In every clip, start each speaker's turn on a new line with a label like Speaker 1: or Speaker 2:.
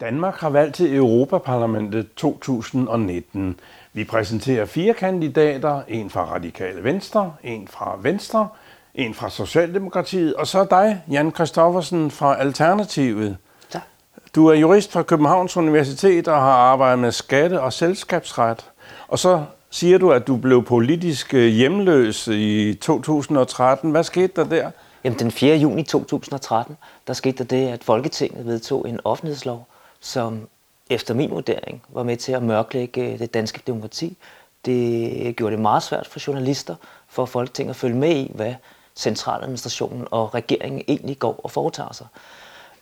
Speaker 1: Danmark har valgt til Europaparlamentet 2019. Vi præsenterer fire kandidater, en fra Radikale Venstre, en fra Venstre, en fra Socialdemokratiet, og så dig, Jan Kristoffersen fra Alternativet.
Speaker 2: Tak.
Speaker 1: Du er jurist fra Københavns Universitet og har arbejdet med skatte- og selskabsret. Og så siger du, at du blev politisk øh, hjemløs i 2013. Hvad skete der der?
Speaker 2: Jamen, den 4. juni 2013, der skete der det, at Folketinget vedtog en offentlighedslov, som efter min vurdering var med til at mørklægge øh, det danske demokrati. Det øh, gjorde det meget svært for journalister, for Folketinget at følge med i, hvad centraladministrationen og regeringen egentlig går og foretager sig.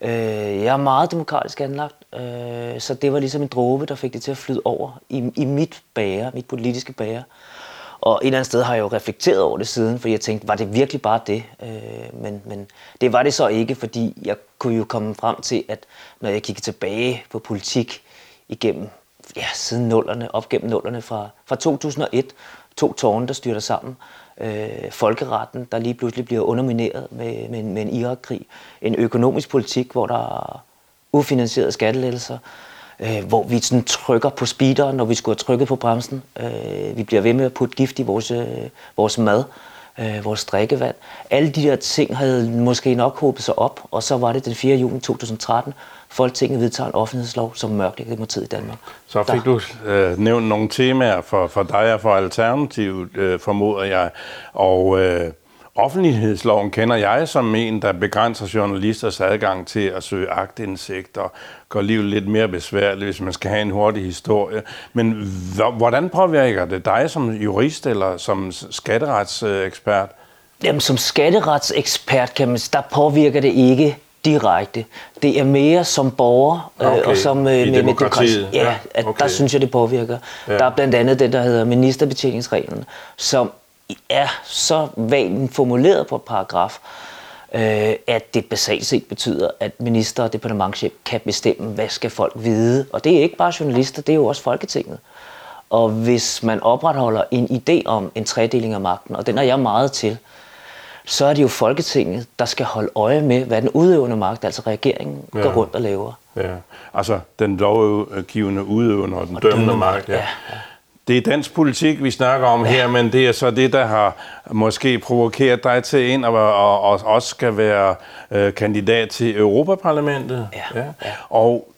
Speaker 2: Øh, jeg er meget demokratisk anlagt, øh, så det var ligesom en dråbe, der fik det til at flyde over i, i mit bære, mit politiske bære. Og et eller andet sted har jeg jo reflekteret over det siden, for jeg tænkte, var det virkelig bare det? Øh, men, men det var det så ikke, fordi jeg kunne jo komme frem til, at når jeg kiggede tilbage på politik igennem, ja, siden nullerne, op gennem nullerne fra, fra 2001, to tårne, der styrter sammen, øh, Øh, folkeretten, der lige pludselig bliver undermineret med, med, med en Irak-krig, en økonomisk politik, hvor der er ufinansierede skattelettelser, øh, hvor vi sådan trykker på speederen, når vi skulle have trykket på bremsen. Øh, vi bliver ved med at putte gift i vores, øh, vores mad, øh, vores drikkevand. Alle de der ting havde måske nok håbet sig op, og så var det den 4. juni 2013, Folketinget vedtager en offentlighedslov, som mørklægger demokratiet i Danmark.
Speaker 1: Så fik der. du øh, nævnt nogle temaer for, for dig og for Alternativet, øh, formoder jeg. Og øh, offentlighedsloven kender jeg som en, der begrænser journalisters adgang til at søge agtindsigt og gør livet lidt mere besværligt, hvis man skal have en hurtig historie. Men hvordan påvirker det dig som jurist eller som skatteretsekspert?
Speaker 2: Jamen, som skatteretsekspert kan man, der påvirker det ikke direkte. Det er mere som borger
Speaker 1: øh, okay.
Speaker 2: og som
Speaker 1: øh, med, demokratiet.
Speaker 2: Ja, ja at okay. der synes jeg, det påvirker. Ja. Der er blandt andet det, der hedder ministerbetjeningsreglen, som er så vagt formuleret på et paragraf, øh, at det basalt set betyder, at minister og departementchef kan bestemme, hvad skal folk vide. Og det er ikke bare journalister, det er jo også Folketinget. Og hvis man opretholder en idé om en tredeling af magten, og den er jeg meget til, så er det jo Folketinget, der skal holde øje med, hvad den udøvende magt, altså regeringen, ja. går rundt og laver.
Speaker 1: Ja, altså den lovgivende udøvende og den og dømmende, dømmende magt. Ja. Ja. Det er dansk politik, vi snakker om ja. her, men det er så det, der har måske provokeret dig til ind og, og, og også skal være øh, kandidat til Europaparlamentet.
Speaker 2: Ja. Ja. Ja.
Speaker 1: Og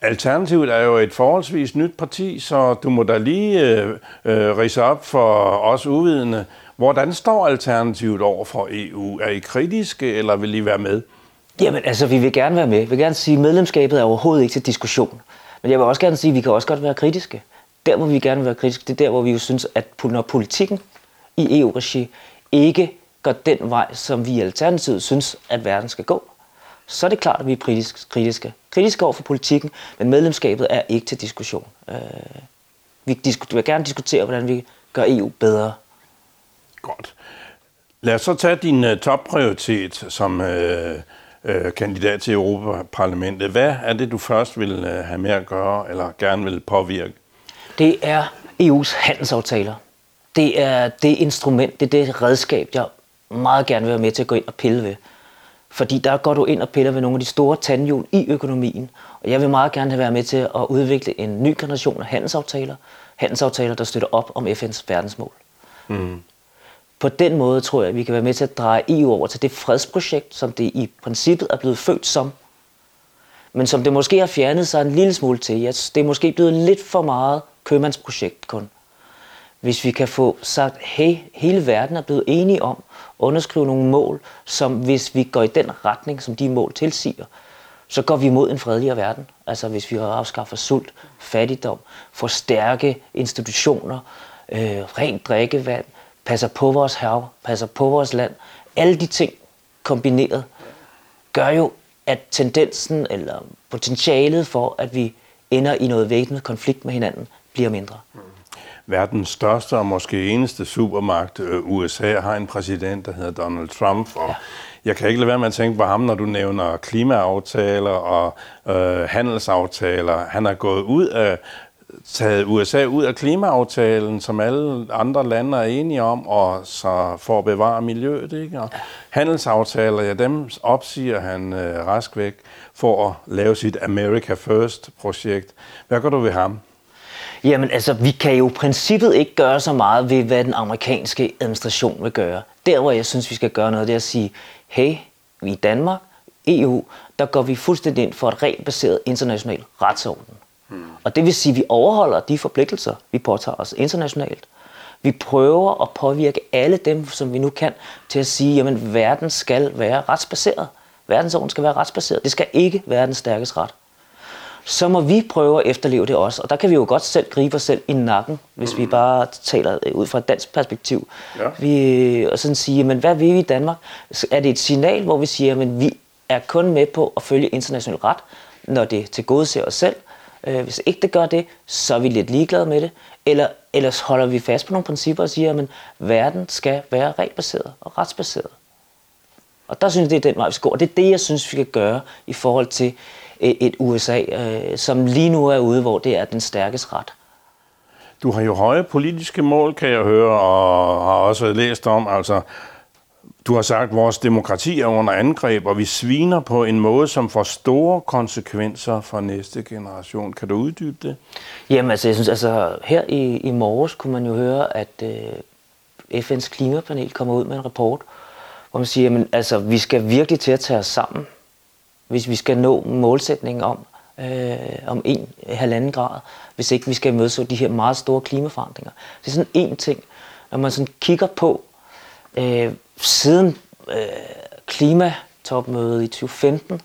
Speaker 1: Alternativet er jo et forholdsvis nyt parti, så du må da lige øh, øh, rise op for os uvidende. Hvordan står Alternativet over for EU? Er I kritiske, eller vil I være med?
Speaker 2: Jamen, altså, vi vil gerne være med. Vi vil gerne sige, at medlemskabet er overhovedet ikke til diskussion. Men jeg vil også gerne sige, at vi kan også godt være kritiske. Der, hvor vi gerne vil være kritiske, det er der, hvor vi jo synes, at når politikken i EU-regi ikke går den vej, som vi i Alternativet synes, at verden skal gå, så er det klart, at vi er kritiske. Kritiske over for politikken, men medlemskabet er ikke til diskussion. Øh, vi vil gerne diskutere, hvordan vi gør EU bedre.
Speaker 1: Godt. Lad os så tage din uh, topprioritet som uh, uh, kandidat til Europaparlamentet. Hvad er det, du først vil uh, have med at gøre, eller gerne vil påvirke?
Speaker 2: Det er EU's handelsaftaler. Det er det instrument, det er det redskab, jeg meget gerne vil være med til at gå ind og pille ved. Fordi der går du ind og piller ved nogle af de store tandhjul i økonomien. Og jeg vil meget gerne have været med til at udvikle en ny generation af handelsaftaler. Handelsaftaler, der støtter op om FN's verdensmål. Mm. På den måde tror jeg, at vi kan være med til at dreje EU over til det fredsprojekt, som det i princippet er blevet født som, men som det måske har fjernet sig en lille smule til. Det er måske blevet lidt for meget købmandsprojekt kun. Hvis vi kan få sagt, hey, hele verden er blevet enige om at underskrive nogle mål, som hvis vi går i den retning, som de mål tilsiger, så går vi mod en fredeligere verden. Altså hvis vi afskaffer sult, fattigdom, får stærke institutioner, øh, rent drikkevand, passer på vores hav, passer på vores land. Alle de ting kombineret gør jo, at tendensen eller potentialet for, at vi ender i noget væbnet konflikt med hinanden, bliver mindre.
Speaker 1: Verdens største og måske eneste supermagt, øh, USA, har en præsident, der hedder Donald Trump, og ja. jeg kan ikke lade være med at tænke på ham, når du nævner klimaaftaler og øh, handelsaftaler. Han er gået ud af taget USA ud af klimaaftalen, som alle andre lande er enige om, og så for at bevare miljøet. Ikke? Og handelsaftaler, ja, dem opsiger han øh, rask væk for at lave sit America First-projekt. Hvad gør du ved ham?
Speaker 2: Jamen altså, vi kan jo i princippet ikke gøre så meget ved, hvad den amerikanske administration vil gøre. Der, hvor jeg synes, vi skal gøre noget, det er at sige, hey, vi i Danmark, EU, der går vi fuldstændig ind for et regelbaseret international retsorden. Og det vil sige, at vi overholder de forpligtelser, vi påtager os internationalt. Vi prøver at påvirke alle dem, som vi nu kan, til at sige, at verden skal være retsbaseret. Verdensorden skal være retsbaseret. Det skal ikke være den stærkeste ret så må vi prøve at efterleve det også. Og der kan vi jo godt selv gribe os selv i nakken, hvis mm. vi bare taler ud fra et dansk perspektiv. Ja. Vi, og sådan sige, men hvad vil vi i Danmark? Er det et signal, hvor vi siger, at vi er kun med på at følge international ret, når det til gode ser os selv? Øh, hvis ikke det gør det, så er vi lidt ligeglade med det. Eller ellers holder vi fast på nogle principper og siger, at verden skal være regelbaseret og retsbaseret. Og der synes jeg, det er den vej, vi skal gå. Og det er det, jeg synes, vi kan gøre i forhold til øh, et USA, øh, som lige nu er ude, hvor det er den stærkeste ret.
Speaker 1: Du har jo høje politiske mål, kan jeg høre, og har også læst om, altså du har sagt, at vores demokrati er under angreb, og vi sviner på en måde, som får store konsekvenser for næste generation. Kan du uddybe det?
Speaker 2: Jamen altså, jeg synes, altså her i, i morges kunne man jo høre, at øh, FN's klimapanel kommer ud med en rapport, hvor man siger, at altså, vi skal virkelig til at tage os sammen hvis vi skal nå målsætningen om, øh, om en halvanden grad, hvis ikke vi skal møde de her meget store klimaforandringer. Det er sådan en ting. Når man sådan kigger på, øh, siden øh, klimatopmødet i 2015,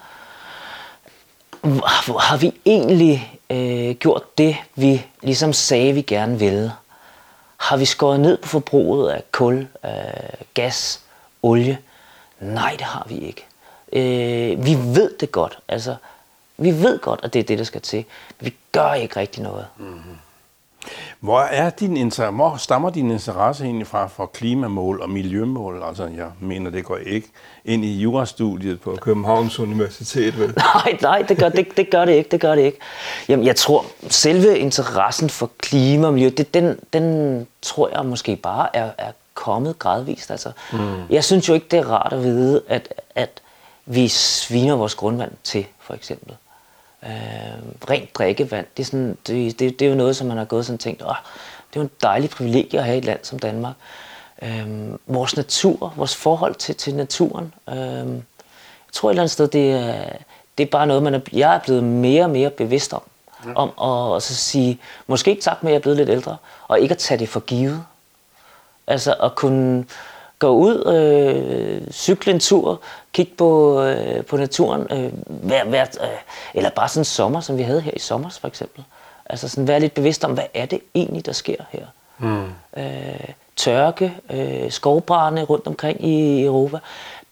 Speaker 2: har, har vi egentlig øh, gjort det, vi ligesom sagde, vi gerne ville? Har vi skåret ned på forbruget af kul, øh, gas, olie? Nej, det har vi ikke. Øh, vi ved det godt. Altså, vi ved godt, at det er det, der skal til. Men vi gør ikke rigtig noget. Mm-hmm.
Speaker 1: Hvor, er din inter- hvor stammer din interesse egentlig fra for klimamål og miljømål? Altså, jeg mener, det går ikke ind i jurastudiet på Københavns Universitet, vel?
Speaker 2: Nej, nej, det gør det, det, gør det ikke. Det gør det ikke. Jamen, jeg tror, selve interessen for klima og miljø, det, den, den tror jeg måske bare er, er kommet gradvist. Altså, mm. Jeg synes jo ikke, det er rart at vide, at, at vi sviner vores grundvand til, for eksempel. Øh, rent drikkevand, det er, sådan, det, det, det er jo noget, som man har gået sådan tænkt, Åh, det er jo en dejlig privilegie at have et land som Danmark. Øh, vores natur, vores forhold til, til naturen. Øh, jeg tror et eller andet sted, det er, det er bare noget, man er, jeg er blevet mere og mere bevidst om. Ja. Om at, at så sige, måske ikke sagt med, at jeg er blevet lidt ældre, og ikke at tage det for givet. Altså at kunne gå ud, øh, cykle en tur, kigge på, øh, på naturen, øh, hver, hver, øh, eller bare sådan en sommer, som vi havde her i sommer for eksempel. Altså sådan være lidt bevidst om, hvad er det egentlig, der sker her. Mm. Øh, tørke, øh, skovbrænde rundt omkring i Europa.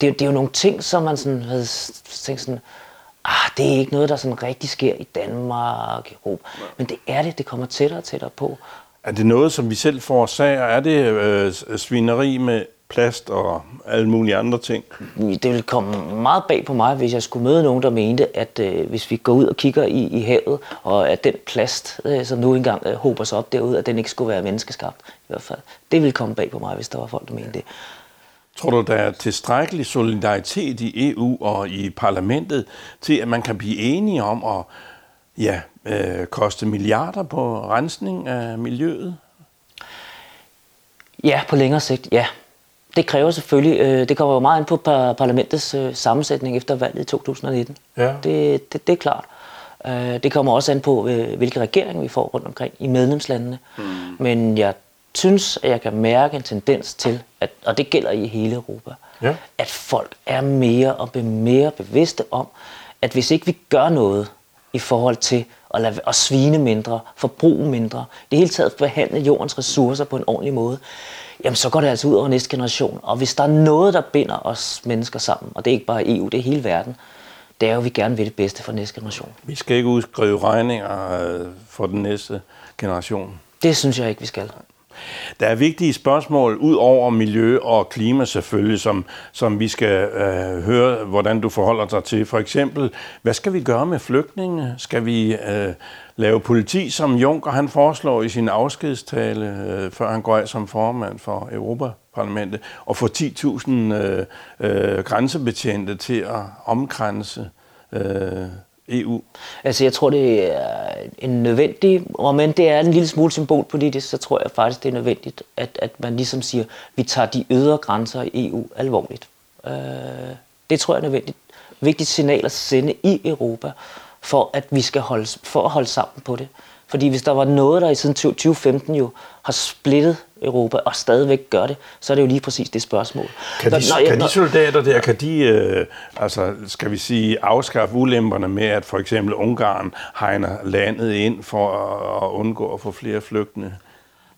Speaker 2: Det, det er jo nogle ting, som man sådan havde tænkt sådan, ah, det er ikke noget, der sådan rigtig sker i Danmark, Europa. Men det er det, det kommer tættere og tættere på.
Speaker 1: Er det noget, som vi selv forårsager? Er det øh, svineri med plast og alle mulige andre ting.
Speaker 2: Det ville komme meget bag på mig, hvis jeg skulle møde nogen, der mente, at øh, hvis vi går ud og kigger i, i havet, og at den plast, øh, som nu engang øh, hober sig op derude, at den ikke skulle være menneskeskabt. I hvert fald. Det ville komme bag på mig, hvis der var folk, der mente det.
Speaker 1: Tror du, der er tilstrækkelig solidaritet i EU og i parlamentet til, at man kan blive enige om at ja, øh, koste milliarder på rensning af miljøet?
Speaker 2: Ja, på længere sigt, ja det kræver selvfølgelig, øh, det kommer jo meget an på parlamentets øh, sammensætning efter valget i 2019. Ja. Det, det, det er klart. Øh, det kommer også an på, øh, hvilke regering vi får rundt omkring i medlemslandene. Mm. Men jeg synes, at jeg kan mærke en tendens til, at, og det gælder i hele Europa, ja. at folk er mere og mere bevidste om, at hvis ikke vi gør noget i forhold til at, lade, at svine mindre, forbruge mindre, det hele taget behandle jordens ressourcer på en ordentlig måde, jamen så går det altså ud over næste generation. Og hvis der er noget, der binder os mennesker sammen, og det er ikke bare EU, det er hele verden, det er jo, at vi gerne vil det bedste for næste generation.
Speaker 1: Vi skal ikke udskrive regninger øh, for den næste generation.
Speaker 2: Det synes jeg ikke, vi skal.
Speaker 1: Der er vigtige spørgsmål ud over miljø og klima selvfølgelig, som, som vi skal øh, høre, hvordan du forholder dig til. For eksempel, hvad skal vi gøre med flygtninge? Skal vi øh, lave politi, som Juncker han foreslår i sin afskedstale, øh, før han går af som formand for Europaparlamentet, og få 10.000 øh, øh, grænsebetjente til at omkranse øh, EU?
Speaker 2: Altså jeg tror, det er en nødvendig, og men det er en lille smule symbolpolitisk, så tror jeg faktisk, det er nødvendigt, at, at man ligesom siger, vi tager de ydre grænser i EU alvorligt. Øh, det tror jeg er nødvendigt. Vigtigt signal at sende i Europa, for at vi skal holde, for at holde sammen på det. Fordi hvis der var noget, der i siden 2015 jo har splittet Europa og stadigvæk gør det, så er det jo lige præcis det spørgsmål.
Speaker 1: Kan de, når, kan de soldater der, kan de, øh, altså, skal vi sige, afskaffe ulemperne med, at for eksempel Ungarn hegner landet ind for at, at undgå at få flere flygtende?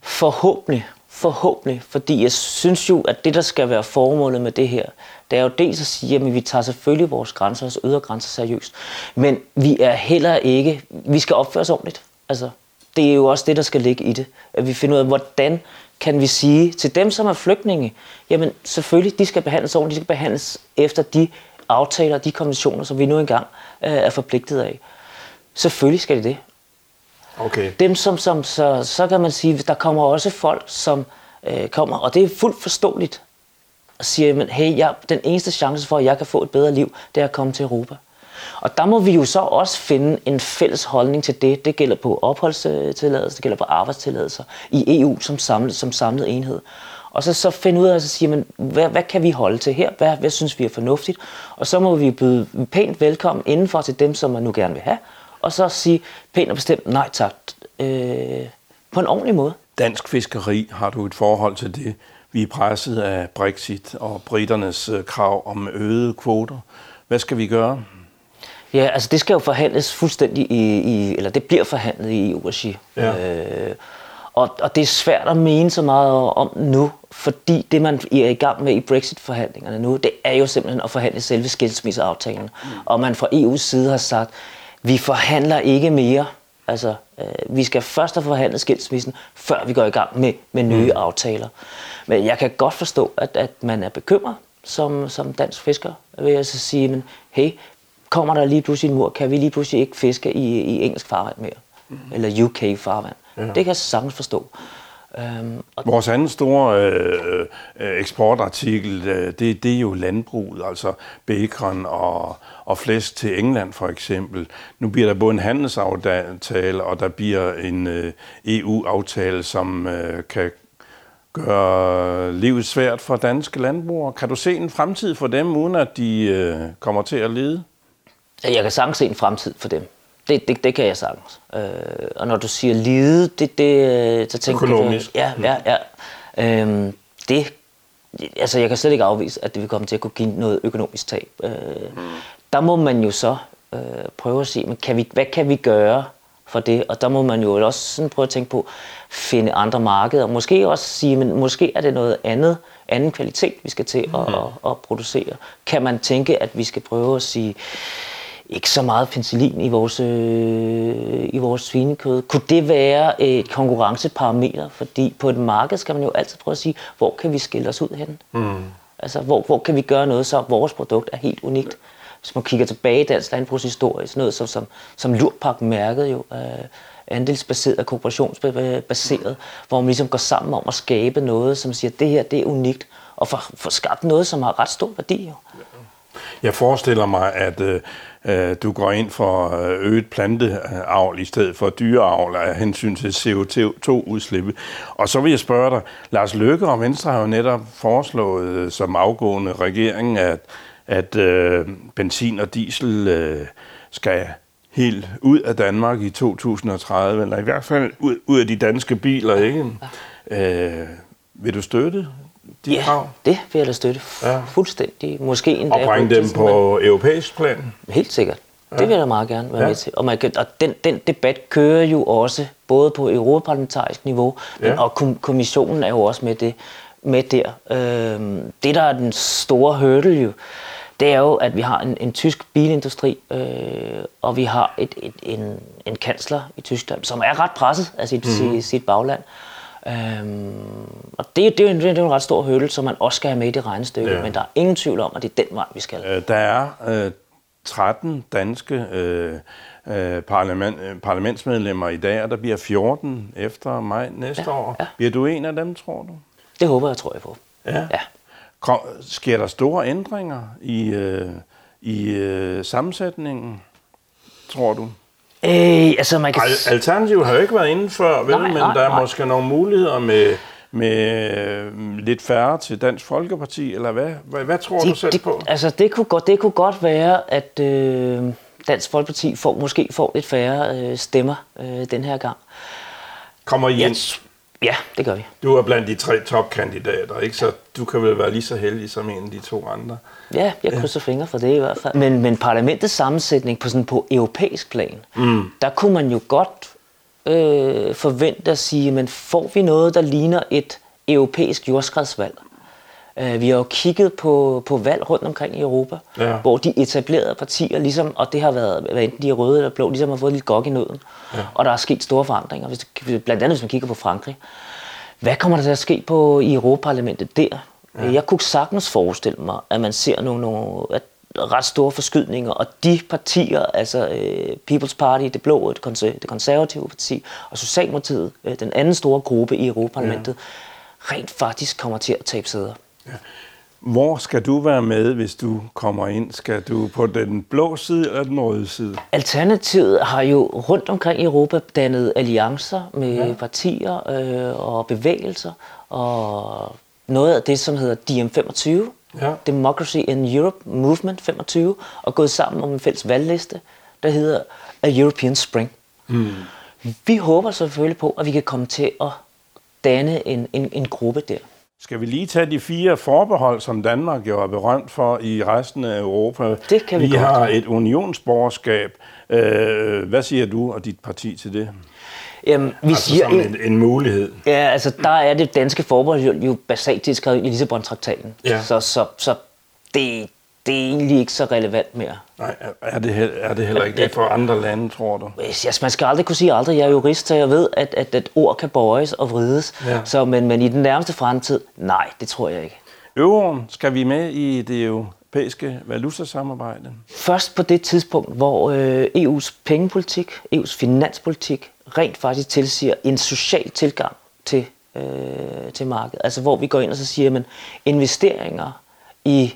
Speaker 2: Forhåbentlig, forhåbentlig, fordi jeg synes jo, at det, der skal være formålet med det her, det er jo dels at sige, at vi tager selvfølgelig vores grænser, vores ydre grænser seriøst, men vi er heller ikke, vi skal opføre os ordentligt. Altså, det er jo også det, der skal ligge i det. At vi finder ud af, hvordan kan vi sige til dem, som er flygtninge, jamen selvfølgelig, de skal behandles ordentligt, de skal behandles efter de aftaler, de konventioner, som vi nu engang øh, er forpligtet af. Selvfølgelig skal det det.
Speaker 1: Okay.
Speaker 2: Dem, som, som så, så kan man sige, der kommer også folk, som øh, kommer, og det er fuldt forståeligt, og siger, at hey, jeg, den eneste chance for, at jeg kan få et bedre liv, det er at komme til Europa. Og der må vi jo så også finde en fælles holdning til det. Det gælder på opholdstilladelser, det gælder på arbejdstilladelser i EU som samlet, som samlet enhed. Og så, så finde ud af at sige, men, hvad, hvad kan vi holde til her? Hvad, hvad synes vi er fornuftigt? Og så må vi byde pænt velkommen indenfor til dem, som man nu gerne vil have. Og så sige pænt og bestemt nej tak øh, på en ordentlig måde.
Speaker 1: Dansk fiskeri, har du et forhold til det? Vi er presset af Brexit og britternes øh, krav om øgede kvoter. Hvad skal vi gøre?
Speaker 2: Ja, altså det skal jo forhandles fuldstændig i, i eller det bliver forhandlet i EU-regi. Ja. Øh, og, og det er svært at mene så meget om nu, fordi det man er i gang med i Brexit-forhandlingerne nu, det er jo simpelthen at forhandle selve skilsmisseaftalen. Mm. Og man fra EU's side har sagt, vi forhandler ikke mere. Altså, øh, vi skal først have forhandlet skilsmissen, før vi går i gang med, med nye mm. aftaler. Men jeg kan godt forstå, at, at man er bekymret som, som dansk fisker, vil jeg så sige, men hey, kommer der lige pludselig en mur, kan vi lige pludselig ikke fiske i, i engelsk farvand mere. Mm. Eller UK farvand. Ja. Det kan jeg sagtens forstå.
Speaker 1: Øhm, og Vores anden store øh, øh, eksportartikel, øh, det, det er jo landbruget, altså bacon og, og flæsk til England for eksempel. Nu bliver der både en handelsaftale, og der bliver en øh, EU-aftale, som øh, kan gøre livet svært for danske landbrugere. Kan du se en fremtid for dem, uden at de øh, kommer til at lide?
Speaker 2: Jeg kan sagtens se en fremtid for dem. Det, det, det kan jeg sagtens. Øh, og når du siger lide, det, det, så tænker
Speaker 1: Økonomisk.
Speaker 2: jeg... Ja, ja, ja. Øh, det, altså jeg kan slet ikke afvise, at det vil komme til at kunne give noget økonomisk tab. Øh, mm. Der må man jo så øh, prøve at se, men kan vi, hvad kan vi gøre for det? Og der må man jo også sådan prøve at tænke på, finde andre markeder. Måske også sige, men måske er det noget andet, anden kvalitet, vi skal til at, mm. at, at producere. Kan man tænke, at vi skal prøve at sige, ikke så meget penicillin i vores, øh, i vores svinekød. Kunne det være et konkurrenceparameter? Fordi på et marked skal man jo altid prøve at sige, hvor kan vi skille os ud hen? Mm. Altså, hvor, hvor kan vi gøre noget, så vores produkt er helt unikt? Hvis man kigger tilbage i dansk landbrugshistorie, sådan noget som, som, som Lurpak-mærket jo, øh, andelsbaseret og kooperationsbaseret, hvor man ligesom går sammen om at skabe noget, som siger, at det her det er unikt, og for, for skabt noget, som har ret stor værdi. Jo.
Speaker 1: Jeg forestiller mig, at øh, øh, du går ind for øh, øget planteavl i stedet for dyreavl af hensyn til CO2-udslippet. Og så vil jeg spørge dig, Lars Løkke og Venstre har jo netop foreslået øh, som afgående regering, at, at øh, benzin og diesel øh, skal helt ud af Danmark i 2030, eller i hvert fald ud, ud af de danske biler, ikke? Øh, vil du støtte de
Speaker 2: ja, krav? det vil jeg da støtte ja. fuldstændig. Måske
Speaker 1: endda og bringe dem på man... europæisk plan?
Speaker 2: Helt sikkert. Ja. Det vil jeg da meget gerne være ja. med til. Og, man kan, og den, den debat kører jo også både på europaparlamentarisk niveau, ja. men, og kom, kommissionen er jo også med, det, med der. Øhm, det, der er den store hurdle jo, det er jo, at vi har en, en tysk bilindustri, øh, og vi har et, et, en, en kansler i Tyskland, som er ret presset af sit, mm. sit, sit bagland. Øhm, og det, det, er jo en, det er jo en ret stor hurdle, som man også skal have med i det regnestykke, ja. men der er ingen tvivl om, at det er den vej, vi skal.
Speaker 1: Øh, der er øh, 13 danske øh, øh, parlament, øh, parlamentsmedlemmer i dag, og der bliver 14 efter maj næste ja, år. Ja. Bliver du en af dem, tror du?
Speaker 2: Det håber jeg, tror jeg på.
Speaker 1: Ja. ja. Kom, sker der store ændringer i, øh, i øh, sammensætningen, tror du?
Speaker 2: Øh, altså man kan...
Speaker 1: Alternativ har jo ikke været inden før, vel? Nej, men nej, der er nej. måske nogle muligheder med, med øh, lidt færre til Dansk Folkeparti, eller hvad? Hvad, hvad tror
Speaker 2: de,
Speaker 1: du selv
Speaker 2: de,
Speaker 1: på?
Speaker 2: Altså det kunne godt, det kunne godt være, at øh, Dansk Folkeparti får, måske får lidt færre øh, stemmer øh, den her gang.
Speaker 1: Kommer I ind?
Speaker 2: Ja, det gør vi.
Speaker 1: Du er blandt de tre topkandidater, ikke? Så du kan vel være lige så heldig som en af de to andre.
Speaker 2: Ja, jeg krydser ja. fingre for det i hvert fald. Men, men parlamentets sammensætning på, sådan på europæisk plan, mm. der kunne man jo godt øh, forvente at sige, men får vi noget, der ligner et europæisk jordskredsvalg? Øh, vi har jo kigget på, på valg rundt omkring i Europa, ja. hvor de etablerede partier, ligesom, og det har været, hvad enten de er røde eller blå, ligesom har fået lidt gok i nøden. Ja. Og der er sket store forandringer, hvis, blandt andet hvis man kigger på Frankrig. Hvad kommer der til at ske på i Europaparlamentet der? Ja. Jeg kunne sagtens forestille mig, at man ser nogle, nogle at ret store forskydninger, og de partier, altså uh, People's Party, det blå, det, konser- det konservative parti, og Socialdemokratiet, uh, den anden store gruppe i Europaparlamentet, ja. rent faktisk kommer til at tabe sæder. Ja.
Speaker 1: Hvor skal du være med, hvis du kommer ind? Skal du på den blå side eller den røde side?
Speaker 2: Alternativet har jo rundt omkring i Europa dannet alliancer med ja. partier øh, og bevægelser, og noget af det, som hedder DM25, ja. Democracy in Europe Movement 25, og gået sammen om en fælles valgliste, der hedder A European Spring. Mm. Vi håber selvfølgelig på, at vi kan komme til at danne en, en, en gruppe der.
Speaker 1: Skal vi lige tage de fire forbehold, som Danmark jo er berømt for i resten af Europa?
Speaker 2: Det kan vi,
Speaker 1: vi
Speaker 2: godt.
Speaker 1: har et unionsborgerskab. Øh, hvad siger du og dit parti til det?
Speaker 2: Jamen, vi
Speaker 1: altså
Speaker 2: siger,
Speaker 1: som en, en mulighed.
Speaker 2: Ja, altså der er det danske forbehold jo basalt skrevet i Lissabon-traktaten. Ja. Så, så, så det, det er egentlig ikke så relevant mere.
Speaker 1: Nej, er det, er det heller ikke det for andre lande, tror du?
Speaker 2: Altså, man skal aldrig kunne sige aldrig. Jeg er jurist, så jeg ved, at, at, at ord kan bøjes og vrides. Ja. Så, men, men i den nærmeste fremtid, nej, det tror jeg ikke.
Speaker 1: Euroen, skal vi med i det europæiske valutasamarbejde?
Speaker 2: Først på det tidspunkt, hvor øh, EU's pengepolitik, EU's finanspolitik, rent faktisk tilsiger en social tilgang til, øh, til markedet. Altså hvor vi går ind og så siger, at investeringer i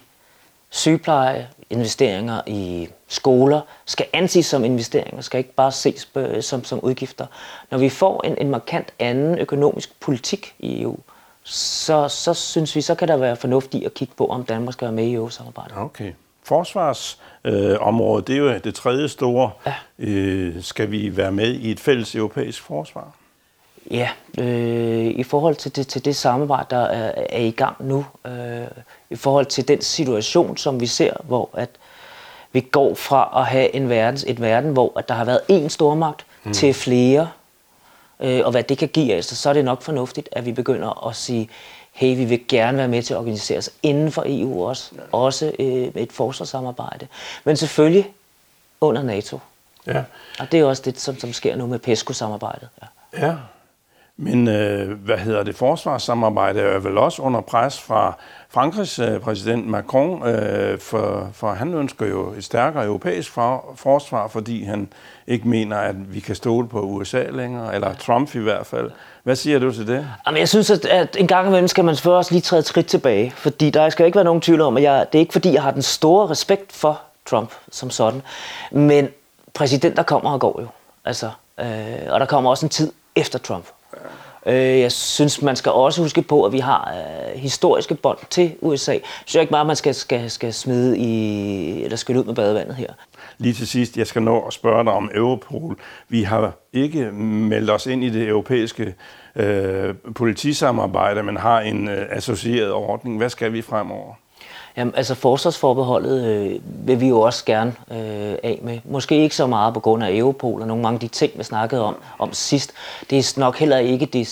Speaker 2: sygepleje, investeringer i skoler skal anses som investeringer, skal ikke bare ses som, som udgifter. Når vi får en, en markant anden økonomisk politik i EU, så, så synes vi, så kan der være fornuft i at kigge på, om Danmark skal være med i EU-samarbejdet.
Speaker 1: Okay. Forsvarsområdet, øh, det er jo det tredje store. Ja. Øh, skal vi være med i et fælles europæisk forsvar?
Speaker 2: Ja, øh, i forhold til det, til det samarbejde, der er, er i gang nu, øh, i forhold til den situation, som vi ser, hvor at vi går fra at have en verden, et verden, hvor at der har været én stormagt, mm. til flere, øh, og hvad det kan give os, så er det nok fornuftigt, at vi begynder at sige, hey, vi vil gerne være med til at organisere os inden for EU også, ja. også øh, med et forsvarssamarbejde, men selvfølgelig under NATO. Ja. Og det er også det, som, som sker nu med PESCO-samarbejdet.
Speaker 1: Ja. ja. Men øh, hvad hedder det? Forsvarssamarbejde er vel også under pres fra Frankrigs øh, præsident Macron, øh, for, for han ønsker jo et stærkere europæisk for, forsvar, fordi han ikke mener, at vi kan stole på USA længere, eller Trump i hvert fald. Hvad siger du til det?
Speaker 2: Jamen, jeg synes, at, at en gang imellem skal man selvfølgelig også lige træde et skridt tilbage, fordi der skal ikke være nogen tvivl om, at jeg, det er ikke fordi, jeg har den store respekt for Trump som sådan, men præsidenter kommer og går jo. Altså, øh, og der kommer også en tid efter Trump. Øh, jeg synes, man skal også huske på, at vi har øh, historiske bånd til USA. Jeg synes ikke bare, man skal, skal, skal smide i, eller skylle ud med badevandet her.
Speaker 1: Lige til sidst, jeg skal nå at spørge dig om Europol. Vi har ikke meldt os ind i det europæiske øh, politisamarbejde, men har en øh, associeret ordning. Hvad skal vi fremover?
Speaker 2: Jamen, altså forsvarsforbeholdet øh, vil vi jo også gerne øh, af med. Måske ikke så meget på grund af Europol og nogle mange af de ting, vi snakkede om, om sidst. Det er nok heller ikke det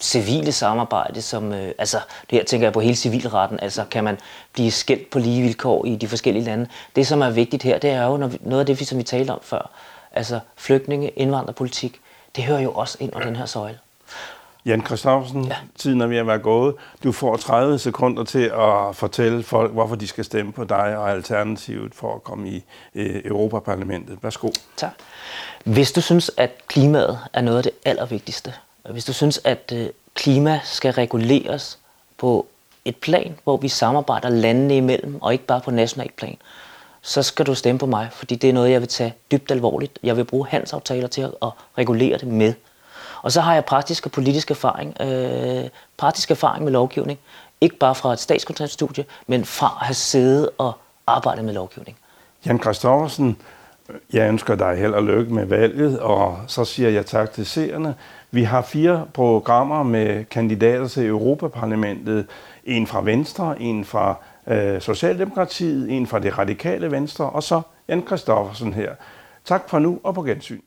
Speaker 2: civile samarbejde, som, øh, altså det her tænker jeg på hele civilretten, altså kan man blive skældt på lige vilkår i de forskellige lande. Det, som er vigtigt her, det er jo når vi, noget af det, som vi talte om før, altså flygtninge, indvandrerpolitik, det hører jo også ind under den her søjle.
Speaker 1: Jan Kristoffersen, ja. tiden er ved at være gået. Du får 30 sekunder til at fortælle folk, hvorfor de skal stemme på dig og Alternativet for at komme i øh, Europaparlamentet. Værsgo.
Speaker 2: Tak. Hvis du synes, at klimaet er noget af det allervigtigste, hvis du synes, at øh, klima skal reguleres på et plan, hvor vi samarbejder landene imellem, og ikke bare på national plan, så skal du stemme på mig, fordi det er noget, jeg vil tage dybt alvorligt. Jeg vil bruge handelsaftaler til at regulere det med. Og så har jeg praktisk og politisk erfaring, øh, praktisk erfaring med lovgivning. Ikke bare fra et statskontaktstudie, men fra at have siddet og arbejdet med lovgivning.
Speaker 1: Jan Kristoffersen, jeg ønsker dig held og lykke med valget, og så siger jeg tak til seerne. Vi har fire programmer med kandidater til Europaparlamentet. En fra Venstre, en fra øh, Socialdemokratiet, en fra det radikale Venstre, og så Jan Kristoffersen her. Tak for nu, og på gensyn.